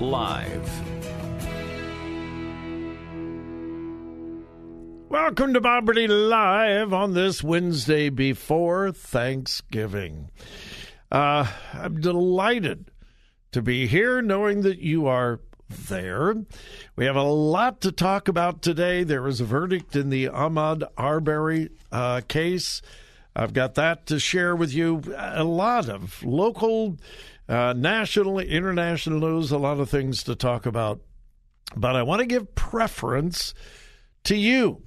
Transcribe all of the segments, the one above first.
Live. Welcome to Bob Burney Live on this Wednesday before Thanksgiving. Uh, I'm delighted to be here knowing that you are there. We have a lot to talk about today. There was a verdict in the Ahmaud Arbery uh, case. I've got that to share with you. A lot of local, uh, national, international news, a lot of things to talk about. But I want to give preference to you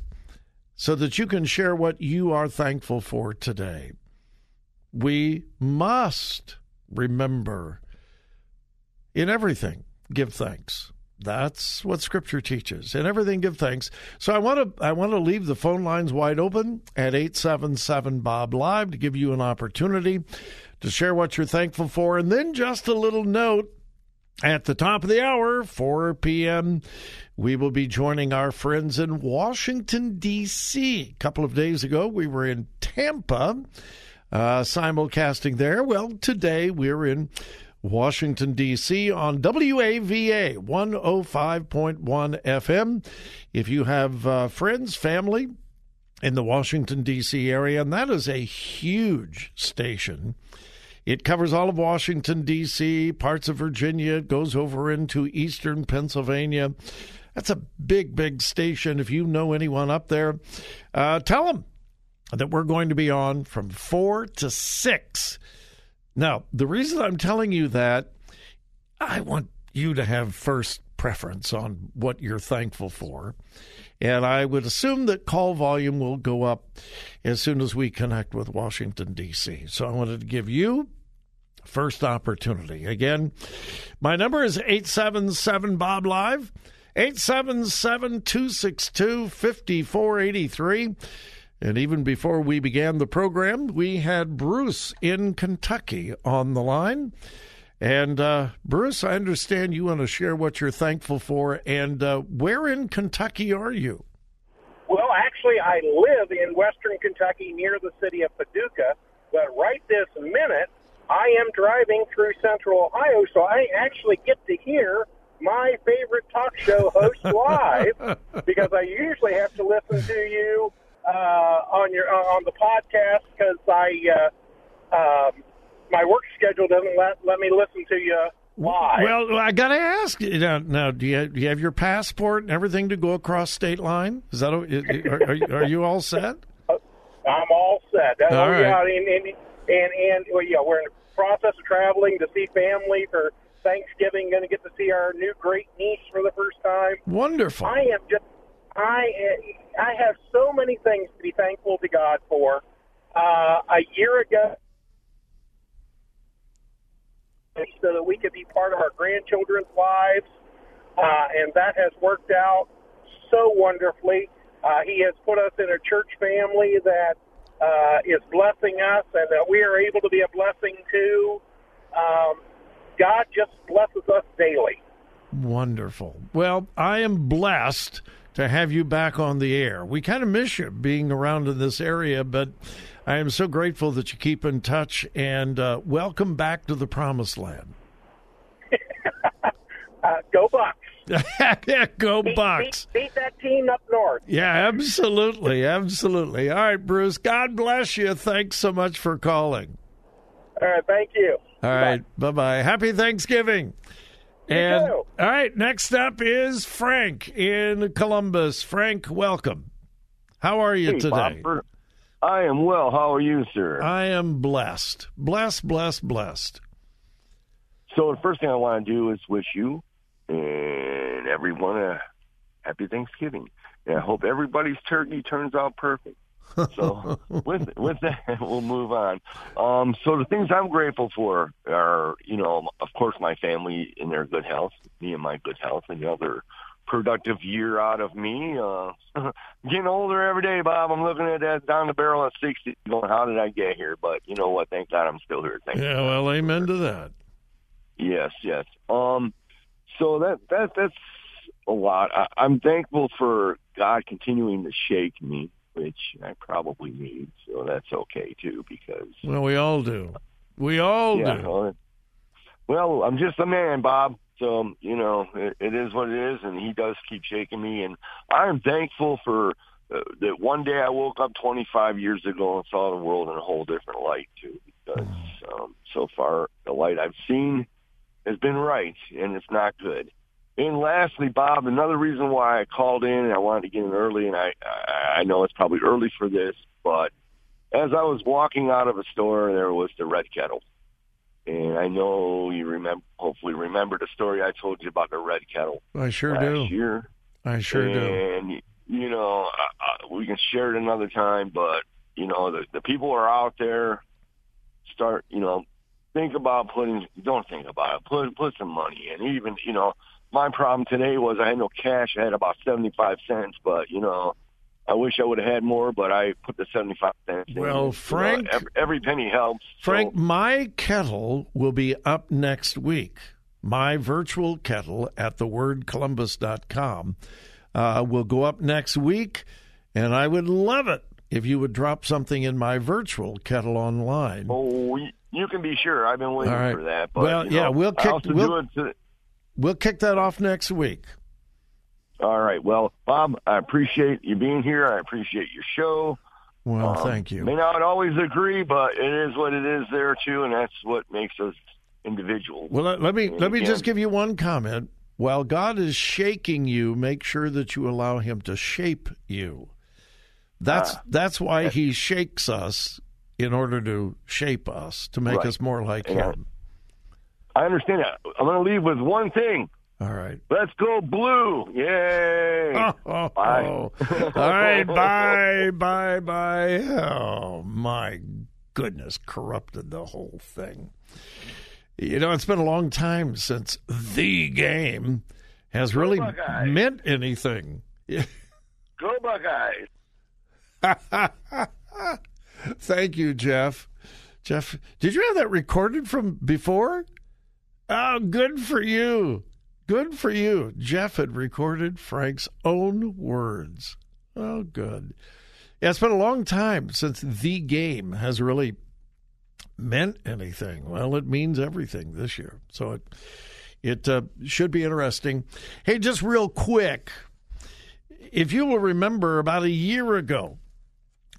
so that you can share what you are thankful for today. We must remember in everything give thanks. That's what scripture teaches. And everything give thanks. So I want to I want to leave the phone lines wide open at 877 Bob Live to give you an opportunity to share what you're thankful for and then just a little note at the top of the hour, 4 p.m., we will be joining our friends in Washington, D.C. A couple of days ago, we were in Tampa, uh, simulcasting there. Well, today we're in Washington, D.C. on WAVA 105.1 FM. If you have uh, friends, family in the Washington, D.C. area, and that is a huge station. It covers all of Washington, D.C., parts of Virginia, it goes over into eastern Pennsylvania. That's a big, big station. If you know anyone up there, uh, tell them that we're going to be on from 4 to 6 now, the reason I'm telling you that, I want you to have first preference on what you're thankful for. And I would assume that call volume will go up as soon as we connect with Washington, D.C. So I wanted to give you first opportunity. Again, my number is 877 Bob Live, 877 262 5483. And even before we began the program, we had Bruce in Kentucky on the line. And uh, Bruce, I understand you want to share what you're thankful for. And uh, where in Kentucky are you? Well, actually, I live in western Kentucky near the city of Paducah. But right this minute, I am driving through central Ohio, so I actually get to hear my favorite talk show host live because I usually have to listen to you uh, on your uh, on the podcast because I uh, um, my work schedule doesn't let let me listen to you live. Well, I got to ask you now, now. Do you have, do you have your passport and everything to go across state line? Is that are, are, are you all set? I'm all set. All oh, right. Yeah, and and and, and well, yeah, we're in process of traveling to see family for Thanksgiving. Going to get to see our new great niece for the first time. Wonderful. I am just I I have so many things to be thankful to God for. uh, a year ago so that we could be part of our grandchildren's lives, uh, and that has worked out so wonderfully. Uh, he has put us in a church family that uh, is blessing us, and that we are able to be a blessing to. Um, God just blesses us daily. Wonderful. Well, I am blessed to have you back on the air. We kind of miss you being around in this area, but I am so grateful that you keep in touch and uh, welcome back to the promised land. uh, go Bucks. go beat, Bucks. Beat, beat, team up north. Yeah, absolutely. Absolutely. All right, Bruce. God bless you. Thanks so much for calling. All right. Thank you. All right. Bye bye. Happy Thanksgiving. You and too. all right, next up is Frank in Columbus. Frank, welcome. How are you Hey, today? Bob, I am well. How are you, sir? I am blessed. Blessed, blessed, blessed. so the first thing I want to do is wish you and everyone a happy Thanksgiving. And I hope everybody's turkey turns out perfect. So with with that, we'll move on. Um, so the things I'm grateful for are, you know, of course, my family in their good health, me and my good health, and another productive year out of me. Uh, getting older every day, Bob. I'm looking at that down the barrel at 60, going, how did I get here? But you know what? Thank God I'm still here. Thank Yeah, well, amen to that. Yes, yes. Um, so that that that's a lot. I, I'm thankful for God continuing to shake me, which I probably need. So that's okay too, because Well, we all do. We all yeah. do. Well, well, I'm just a man, Bob. So you know, it, it is what it is, and He does keep shaking me, and I'm thankful for. Uh, that one day I woke up 25 years ago and saw the world in a whole different light too. Because um, so far the light I've seen has been right, and it's not good. And lastly, Bob, another reason why I called in and I wanted to get in early, and I I know it's probably early for this, but as I was walking out of a store, there was the red kettle. And I know you remember, hopefully remember the story I told you about the red kettle I sure last do. year. I sure do. And you know, I, I, we can share it another time, but you know, the the people are out there. Start, you know, think about putting. Don't think about it. Put put some money in. Even you know, my problem today was I had no cash. I had about seventy five cents, but you know. I wish I would have had more, but I put the seventy-five cents. in. Well, know, Frank- every, every penny helps. so- Frank, my kettle will be up next week. My virtual kettle at thewordcolumbus.com uh, will go up next week, and I would love it if you would drop something in my virtual kettle online. Oh, you can be sure. I've been waiting right. for that. But, Well, you yeah, we'll kick- we'll- do it to, We'll kick that off next week. All right. Well, Bob, I appreciate you being here. I appreciate your show. Well, Um, thank you. May not always agree, but it is what it is there too, and that's what makes us individuals. Well, let, let me let me just give you one comment. While God is shaking you, make sure that you allow Him to shape you. That's Ah. that's why He shakes us in order to shape us to make Right. us more like And Him. I understand that. I'm going to leave with one thing. All right. Let's go blue! Yay! Oh, oh, Bye. oh. All right. Bye. Bye. Bye. Oh my goodness! Corrupted the whole thing. You know, it's been a long time since the game has really meant anything. Go Buckeyes! Thank you, Jeff. Jeff, did you have that recorded from before? Oh, good for you. Good for you. Jeff had recorded Frank's own words. Oh, good. Yeah, it's been a long time since the game has really meant anything. Well, it means everything this year. So it it uh, should be interesting. Hey, just real quick, if you will remember about a year ago,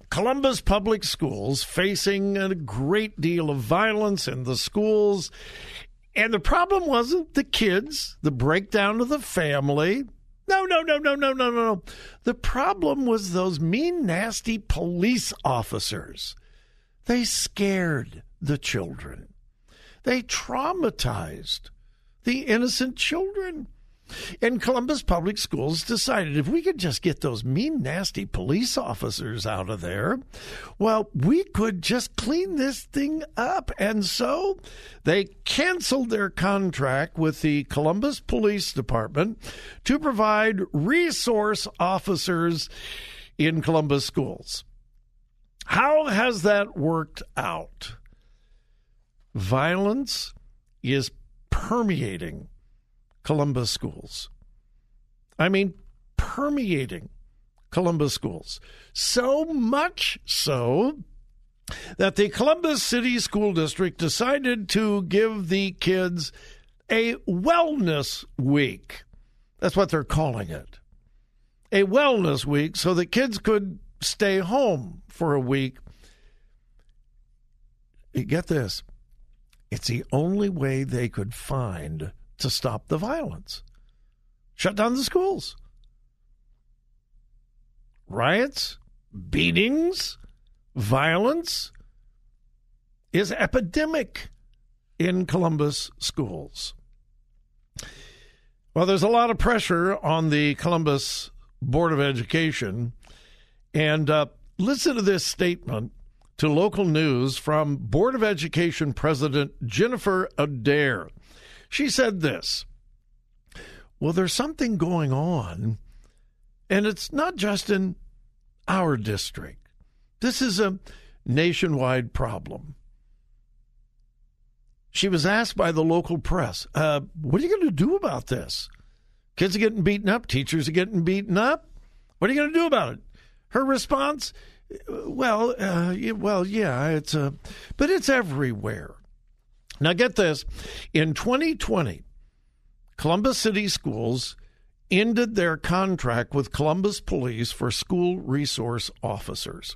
Columbus Public Schools facing a great deal of violence in the schools. And the problem wasn't the kids, the breakdown of the family. No, no, no, no, no, no, no. No. The problem was those mean, nasty police officers. They scared the children, they traumatized the innocent children. And Columbus Public Schools decided if we could just get those mean, nasty police officers out of there, well, we could just clean this thing up. And so they canceled their contract with the Columbus Police Department to provide resource officers in Columbus schools. How has that worked out? Violence is permeating Columbus schools. I mean, permeating Columbus schools. So much so that the Columbus City School District decided to give the kids a wellness week. That's what they're calling it. A wellness week so that kids could stay home for a week. Get this it's the only way they could find to stop the violence. Shut down the schools. Riots, beatings, violence is epidemic in Columbus schools. Well, there's a lot of pressure on the Columbus Board of Education. And uh, listen to this statement to local news from Board of Education President Jennifer Adair. She said this Well, there's something going on, and it's not just in our district. This is a nationwide problem. She was asked by the local press, uh, What are you going to do about this? Kids are getting beaten up, teachers are getting beaten up. What are you going to do about it? Her response, well, uh, well, yeah, it's a, uh, but it's everywhere. Now, get this in 2020, Columbus City Schools ended their contract with Columbus Police for school resource officers.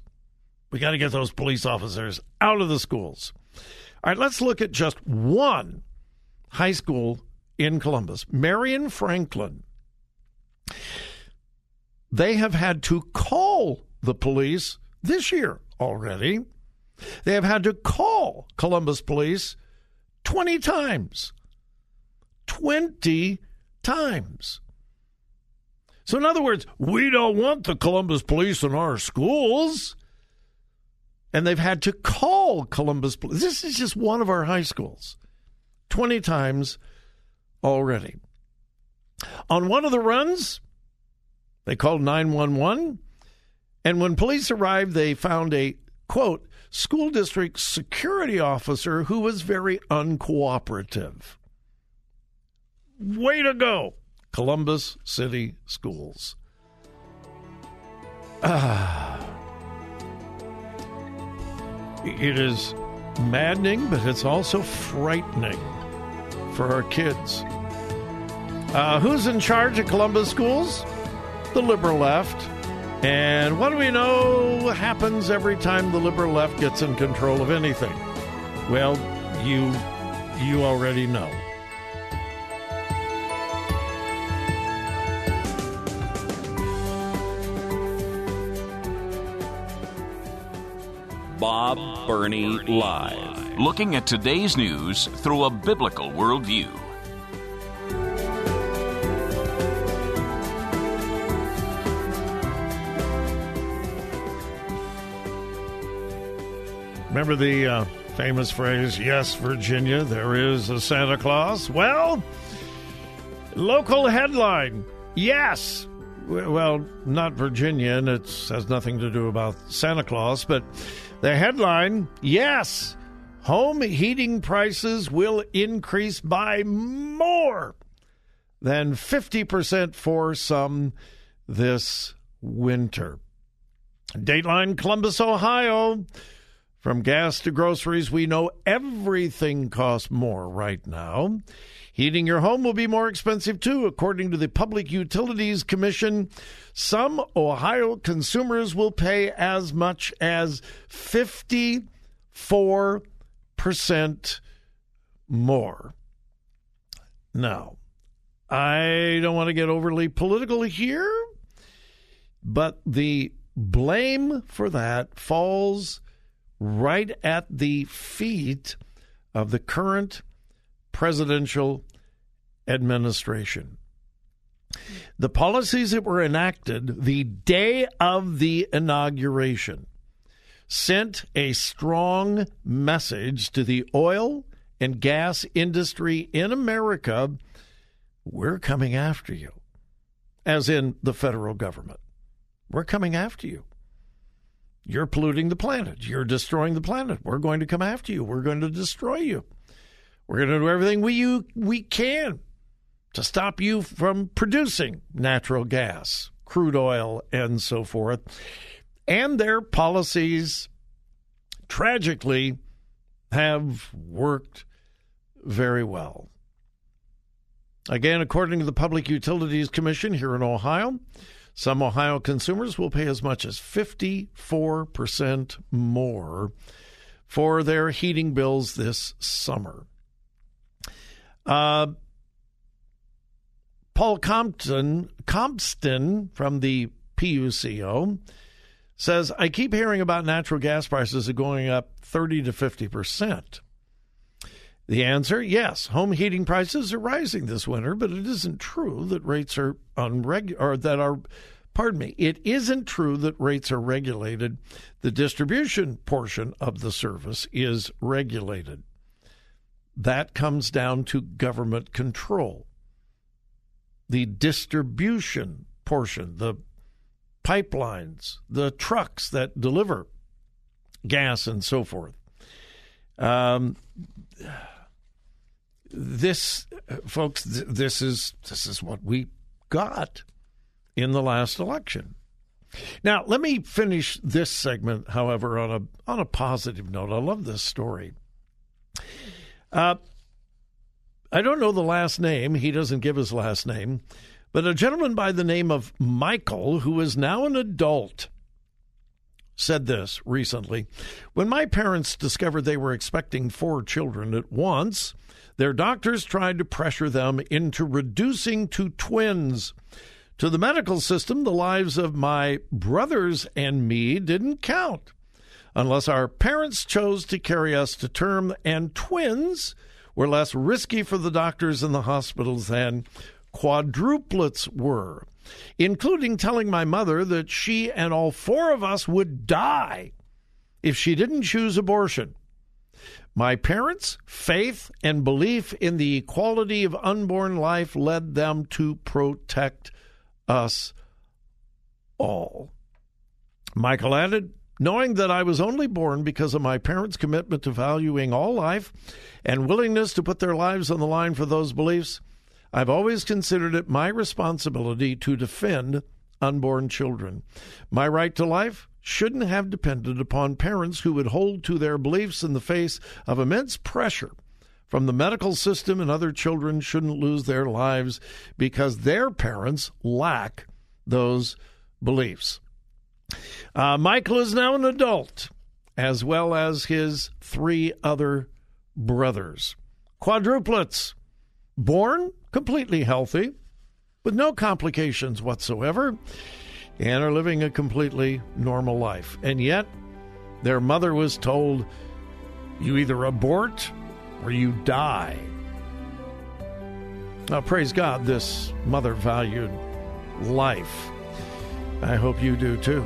We got to get those police officers out of the schools. All right, let's look at just one high school in Columbus, Marion Franklin. They have had to call the police this year already. They have had to call Columbus Police 20 times. 20 times. So, in other words, we don't want the Columbus police in our schools. And they've had to call Columbus police. This is just one of our high schools 20 times already. On one of the runs, they called 911. And when police arrived, they found a, quote, school district security officer who was very uncooperative. Way to go, Columbus City Schools. Ah. It is maddening, but it's also frightening for our kids. Uh, who's in charge of Columbus schools? The liberal left. And what do we know happens every time the liberal left gets in control of anything? Well, you you already know. Bob Burney Live. Looking at today's news through a biblical worldview. Remember the uh, famous phrase, yes, Virginia, there is a Santa Claus? Well, local headline, yes. Well, not Virginia, and it has nothing to do about Santa Claus, but the headline, yes, home heating prices will increase by more than 50% for some this winter. Dateline Columbus, Ohio. From gas to groceries, we know everything costs more right now. Heating your home will be more expensive too, according to the Public Utilities Commission. Some Ohio consumers will pay as much as 54% more. Now, I don't want to get overly political here, but the blame for that falls right at the feet of the current presidential administration. The policies that were enacted the day of the inauguration sent a strong message to the oil and gas industry in America we're coming after you, as in the federal government. We're coming after you. You're polluting the planet. You're destroying the planet. We're going to come after you. We're going to destroy you. We're going to do everything we you, we can to stop you from producing natural gas, crude oil, and so forth. And their policies, tragically, have worked very well. Again, according to the Public Utilities Commission here in Ohio, some Ohio consumers will pay as much as 54% more for their heating bills this summer. Uh, Paul Compton, Compston from the PUCO says, I keep hearing about natural gas prices are going up 30 to 50 percent. The answer, yes, home heating prices are rising this winter, but it isn't true that rates are unreg- or that are pardon me, it isn't true that rates are regulated. The distribution portion of the service is regulated. That comes down to government control. The distribution portion, the pipelines, the trucks that deliver gas and so forth. Um, this, folks, this is this is what we got in the last election. Now, let me finish this segment, however, on a on a positive note. I love this story. Uh, I don't know the last name. He doesn't give his last name, but a gentleman by the name of Michael, who is now an adult, said this recently. When my parents discovered they were expecting four children at once, their doctors tried to pressure them into reducing to twins. To the medical system, the lives of my brothers and me didn't count unless our parents chose to carry us to term, and twins were less risky for the doctors and the hospitals than quadruplets were, including telling my mother that she and all four of us would die if she didn't choose abortion. My parents' faith and belief in the equality of unborn life led them to protect us all. Michael added, knowing that I was only born because of my parents' commitment to valuing all life and willingness to put their lives on the line for those beliefs, I've always considered it my responsibility to defend unborn children. My right to life shouldn't have depended upon parents who would hold to their beliefs in the face of immense pressure from the medical system, and other children shouldn't lose their lives because their parents lack those beliefs. Uh, Michael is now an adult, as well as his three other brothers. Quadruplets, born completely healthy, with no complications whatsoever, and are living a completely normal life. And yet, their mother was told, You either abort or you die. Now, praise God, this mother valued life. I hope you do too.